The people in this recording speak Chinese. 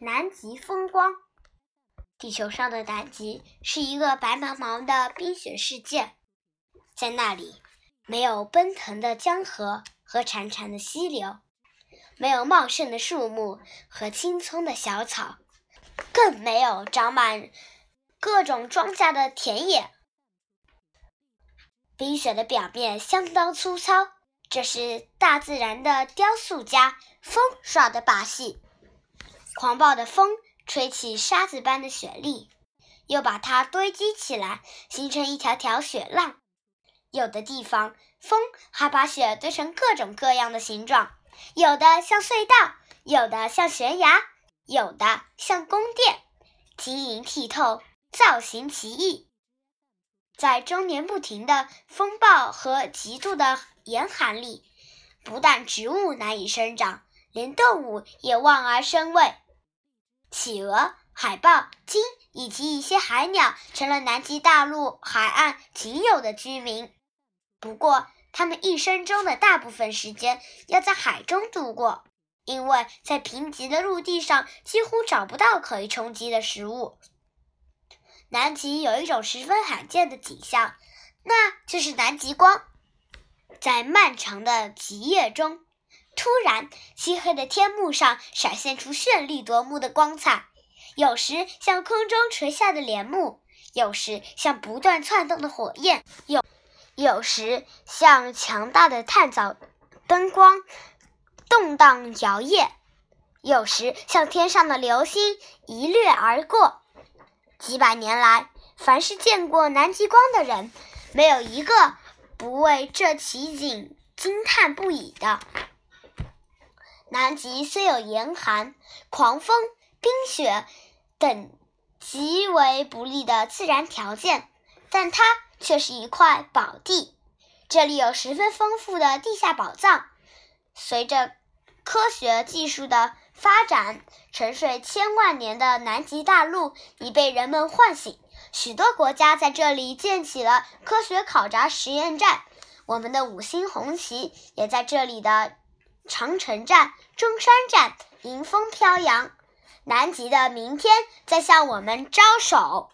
南极风光。地球上的南极是一个白茫茫的冰雪世界，在那里，没有奔腾的江河和潺潺的溪流，没有茂盛的树木和青葱的小草，更没有长满各种庄稼的田野。冰雪的表面相当粗糙，这是大自然的雕塑家风耍的把戏。狂暴的风吹起沙子般的雪粒，又把它堆积起来，形成一条条雪浪。有的地方，风还把雪堆成各种各样的形状，有的像隧道，有的像悬崖，有的像宫殿，晶莹剔透，造型奇异。在终年不停的风暴和极度的严寒里，不但植物难以生长，连动物也望而生畏。企鹅、海豹、鲸以及一些海鸟成了南极大陆海岸仅有的居民。不过，它们一生中的大部分时间要在海中度过，因为在贫瘠的陆地上几乎找不到可以充饥的食物。南极有一种十分罕见的景象，那就是南极光。在漫长的极夜中。突然，漆黑的天幕上闪现出绚丽夺目的光彩，有时像空中垂下的帘幕，有时像不断窜动的火焰，有有时像强大的探照灯光，动荡摇曳，有时像天上的流星一掠而过。几百年来，凡是见过南极光的人，没有一个不为这奇景惊叹不已的。南极虽有严寒、狂风、冰雪等极为不利的自然条件，但它却是一块宝地。这里有十分丰富的地下宝藏。随着科学技术的发展，沉睡千万年的南极大陆已被人们唤醒。许多国家在这里建起了科学考察实验站。我们的五星红旗也在这里的。长城站、中山站迎风飘扬，南极的明天在向我们招手。